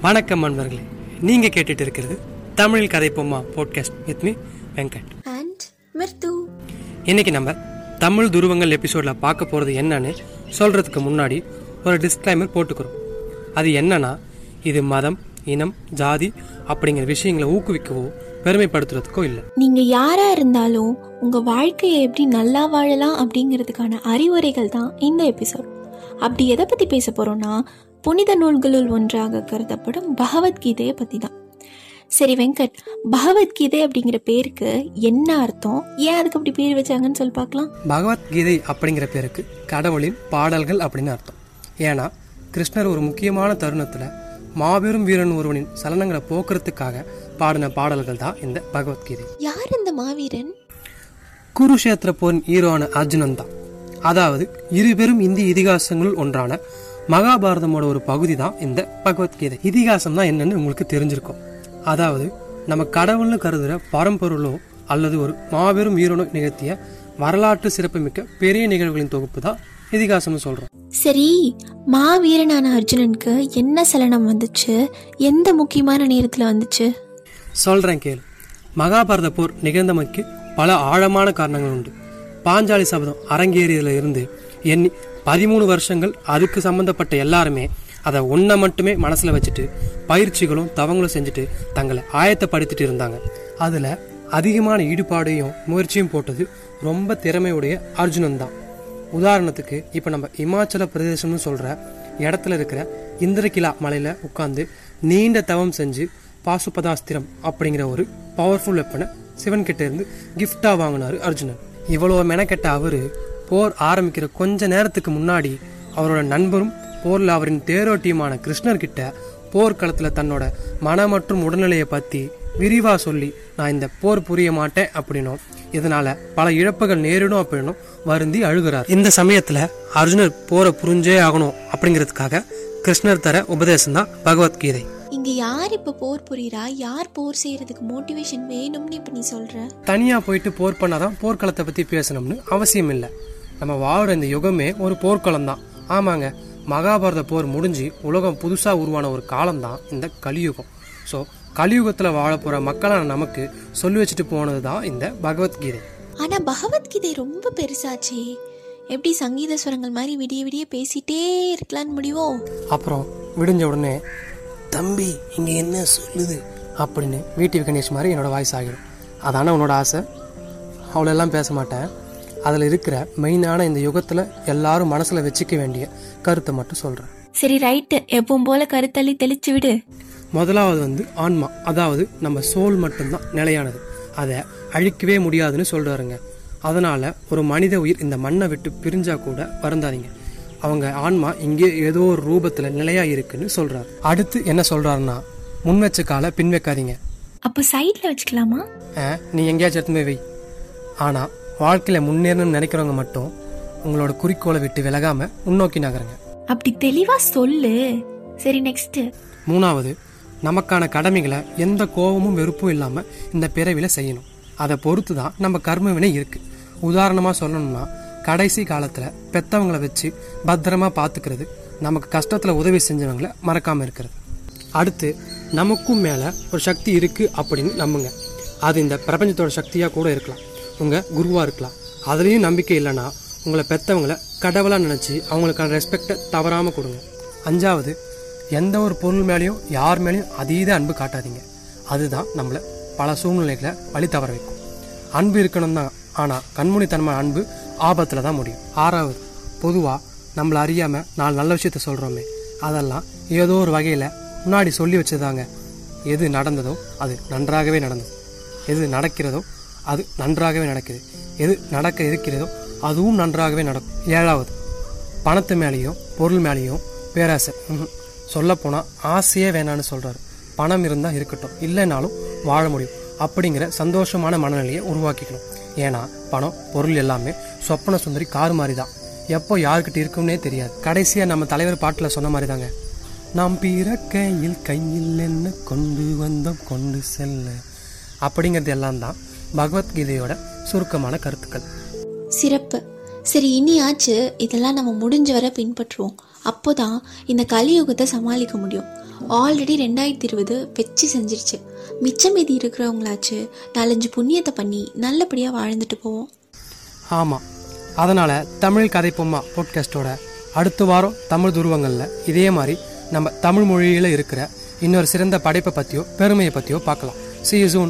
வணக்கம் நண்பர்களே நீங்க கேட்டுட்டு இருக்கிறது தமிழ் கதை பொம்மா podcast with me Venkat. And Mridu. இன்னைக்கு நம்ம தமிழ் துருவங்கள் எபிசோட்ல பார்க்க போறது என்னன்னு சொல்றதுக்கு முன்னாடி ஒரு டிஸ்க்ளைமர் போட்டுக்கிறோம். அது என்னன்னா இது மதம் இனம் ஜாதி அப்படிங்கிற விஷயங்களை ஊக்குவிக்கவோ பெருமைப்படுத்துறதுக்கோ இல்லை. நீங்க யாரா இருந்தாலும் உங்க வாழ்க்கையை எப்படி நல்லா வாழலாம் அப்படிங்கிறதுக்கான அறிவுரைகள் தான் இந்த எபிசோட் அப்படி எதை பத்தி பேச போறோம்னா புனித நூல்களுள் ஒன்றாக கருதப்படும் பகவத்கீதையை பத்தி தான் சரி வெங்கட் பகவத்கீதை அப்படிங்கிற பேருக்கு என்ன அர்த்தம்? ஏன் அதுக்கு அப்படி பேர் வச்சாங்கன்னு சொல்லி பார்க்கலாம். பகவத்கீதை அப்படிங்கிற பேருக்கு கடவுளின் பாடல்கள் அப்படின்னு அர்த்தம். ஏன்னா கிருஷ்ணர் ஒரு முக்கியமான தருணத்துல மாபெரும் வீரன் ஒருவனின் சலனங்களை போக்குறதுக்காக பாடின பாடல்கள் தான் இந்த பகவத்கீதை. யார் இந்த மாவீரன்? குருஷேத்திர போரின் ஹீரோவான அர்ஜுனன் தான். அதாவது இருபெரும் இந்திய இதிகாசங்களுள் ஒன்றான மகாபாரதமோட ஒரு பகுதி தான் இந்த பகவத்கீதை. இதிகாசம் தான் என்னன்னு உங்களுக்கு தெரிஞ்சிருக்கும். அதாவது நம்ம கடவுள்னு கருதுற பரம்பொருளோ அல்லது ஒரு மாபெரும் வீரனோ நிகழ்த்திய வரலாற்று சிறப்புமிக்க பெரிய நிகழ்வுகளின் தொகுப்பு தான் இதிகாசம்னு சொல்றோம். சரி மாவீரனான அர்ஜுனனுக்கு என்ன சலனம் வந்துச்சு? எந்த முக்கியமான நேரத்துல வந்துச்சு? சொல்றேன் கேளு. மகாபாரத போர் நிகழ்ந்தமைக்கு பல ஆழமான காரணங்கள் உண்டு. பாஞ்சாலி சபதம் அரங்கேறியதுல இருந்து எண்ணி பதிமூணு வருஷங்கள் அதுக்கு சம்மந்தப்பட்ட எல்லாருமே அதை ஒன்றை மட்டுமே மனசில் வச்சுட்டு பயிற்சிகளும் தவங்களும் செஞ்சுட்டு தங்களை ஆயத்தப்படுத்திட்டு இருந்தாங்க. அதில் அதிகமான ஈடுபாடையும் முயற்சியும் போட்டது ரொம்ப திறமையுடைய அர்ஜுனன் தான். உதாரணத்துக்கு இப்போ நம்ம இமாச்சல பிரதேசம்னு சொல்கிற இடத்துல இருக்கிற இந்திரகிலா மலையில் உட்காந்து நீண்ட தவம் செஞ்சு பாசுபதாஸ்திரம் அப்படிங்கிற ஒரு பவர்ஃபுல் வெப்பனை சிவன்கிட்ட இருந்து கிஃப்டாக வாங்கினாரு அர்ஜுனன். இவ்வளோ மெனக்கெட்ட அவர் போர் ஆரம்பிக்கிற கொஞ்ச நேரத்துக்கு முன்னாடி அவரோட நண்பரும் போர்ல அவரின் தேரோட்டியுமான கிருஷ்ணர் கிட்ட போர்க்களத்துல தன்னோட மன மற்றும் உடல்நிலையை பத்தி விரிவா சொல்லி நான் இந்த போர் புரிய மாட்டேன் அப்படின்னும். இதனால பல இழப்புகள் நேரிடும் அப்படின்னும் வருந்தி அழுகிறார். இந்த சமயத்துல அர்ஜுனர் போரை புரிஞ்சே ஆகணும் அப்படிங்கிறதுக்காக கிருஷ்ணர் தர உபதேசம் தான் பகவத்கீதை. இங்க யார் இப்ப போர் புரியுறா? யார் போர் செய்யறதுக்கு மோட்டிவேஷன் வேணும்னு இப்ப நீ சொல்ற? தனியா போயிட்டு போர் பண்ணாதான் போர்க்களத்தை பத்தி பேசணும்னு அவசியம் இல்லை நம்ம வாழ்ற இந்த யுகமே ஒரு போர்க்களம் தான் ஆமாங்க மகாபாரத போர் முடிஞ்சு உலகம் புதுசா உருவான ஒரு காலம் தான் இந்த கலியுகம். ஸோ கலியுகத்துல வாழ போற மக்களான நமக்கு சொல்லி வச்சுட்டு போனது தான் இந்த பகவத்கீதை. ஆனா பகவத்கீதை ரொம்ப பெருசாச்சே. எப்படி சங்கீத ஸ்வரங்கள் மாதிரி விடிய விடிய பேசிட்டே இருக்கலாம்னு முடிவோ? அப்புறம் விடிஞ்ச உடனே தம்பி இங்க என்ன சொல்லுது? அப்படின்னு வீட்டு கணேஷ் மாதிரி என்னோட வாய்ஸ் ஆகிடும் அதானே உன்னோட ஆசை? அவ்வளோலாம் பேச மாட்டேன். அதில் இருக்கிற மெயினான இந்த யுகத்தில் எல்லாரும் மனசில் வச்சுக்க வேண்டிய கருத்தை மட்டும் சொல்கிறேன் சரி ரைட்டு எப்பவும் போல கருத்தள்ளி தெளிச்சு விடு. முதலாவது வந்து ஆன்மா அதாவது நம்ம சோல் மட்டும்தான் நிலையானது. அதை அழிக்கவே முடியாதுன்னு சொல்றாருங்க. அதனால ஒரு மனித உயிர் இந்த மண்ணை விட்டு பிரிஞ்சா கூட வருந்தாதீங்க. அவங்க ஆன்மா இங்கே ஏதோ ஒரு ரூபத்துல நிலையா இருக்குன்னு சொல்றாரு. அடுத்து என்ன சொல்றாருன்னா முன் வச்ச காலை பின் வைக்காதீங்க. அப்போ சைட்ல வச்சுக்கலாமா? நீ எங்கேயாச்சும் எடுத்து போய் வை. ஆனா வாழ்க்கையில முன்னேறணும்னு நினைக்கிறவங்க மட்டும் உங்களோட குறிக்கோளை விட்டு விலகாம முன்னோக்கி நகருங்க. அப்படி தெளிவா சொல்லு. சரி நெக்ஸ்ட் மூணாவது நமக்கான கடமைகளை எந்த கோபமும் வெறுப்பும் இல்லாம இந்த பிறவில செய்யணும். அதை பொறுத்து தான் நம்ம கர்ம வினை இருக்கு. உதாரணமா சொல்லணும்னா கடைசி காலத்துல பெத்தவங்களை வச்சு பத்திரமா பாத்துக்கிறது நமக்கு கஷ்டத்துல உதவி செஞ்சவங்களை மறக்காம இருக்கிறது. அடுத்து நமக்கும் மேல ஒரு சக்தி இருக்கு அப்படின்னு நம்புங்க. அது இந்த பிரபஞ்சத்தோட சக்தியா கூட இருக்கலாம். உங்கள் குருவாக இருக்கலாம். அதுலேயும் நம்பிக்கை இல்லைன்னா உங்களை பெற்றவங்களை கடவுளாக நினச்சி அவங்களுக்கான ரெஸ்பெக்டை தவறாமல் கொடுங்க. அஞ்சாவது எந்த ஒரு பொருள் மேலேயும் யார் மேலேயும் அதீத அன்பு காட்டாதீங்க. அதுதான் நம்மளை பல சூழ்நிலைகளை வழி தவற வைக்கும். அன்பு இருக்கணும் தான் ஆனால் கண்மூடித்தனமான அன்பு ஆபத்தில் தான் முடியும். ஆறாவது பொதுவாக நம்மளை அறியாமல் நாலு நல்ல விஷயத்த சொல்கிறோமே அதெல்லாம் ஏதோ ஒரு வகையில் முன்னாடி சொல்லி வச்சதாங்க. எது நடந்ததோ அது நன்றாகவே நடந்தது. எது நடக்கிறதோ அது நன்றாகவே நடக்குது. எது நடக்க இருக்கிறதோ அதுவும் நன்றாகவே நடக்கும். ஏழாவது பணத்து மேலேயும் பொருள் மேலேயும் பேராசை. சொல்லப்போனால் ஆசையே வேணான்னு சொல்கிறாரு பணம் இருந்தால் இருக்கட்டும். இல்லைனாலும் வாழ முடியும். அப்படிங்கிற சந்தோஷமான மனநிலையை உருவாக்கிக்கணும். ஏன்னா பணம் பொருள் எல்லாமே சொப்பன சுந்தரி கார் மாதிரி தான் எப்போ யாருக்கிட்ட இருக்கும்னே தெரியாது. கடைசியாக நம்ம தலைவர் பாட்டில் சொன்ன மாதிரி தாங்க நாம் பிறக்கையில் கையில் என்ன கொண்டு வந்தோம் கொண்டு செல்ல? அப்படிங்கிறது எல்லாம் தான் பகவத்கீதையோட சுருக்கமான கருத்துக்கள். சிறப்பு. சரி இனியாச்சு இதெல்லாம் நம்ம முடிஞ்ச வரை பின்பற்றுவோம். அப்போதான் இந்த கலியுகத்தை சமாளிக்க முடியும். ஆல்ரெடி ரெண்டாயிரத்தி இருபது வச்சு செஞ்சிருச்சு. மிச்சம் மீதி இருக்கிறவங்களாச்சு நாலஞ்சு புண்ணியத்தை பண்ணி நல்லபடியாக வாழ்ந்துட்டு போவோம். ஆமாம் அதனால் தமிழ் கதைப்பொம்மா போட்காஸ்ட்டோட அடுத்த வாரம் தமிழ் துருவங்களில் இதே மாதிரி நம்ம தமிழ் மொழியில் இருக்கிற இன்னொரு சிறந்த படைப்பை பற்றியோ பெருமையை பற்றியோ பார்க்கலாம். You soon.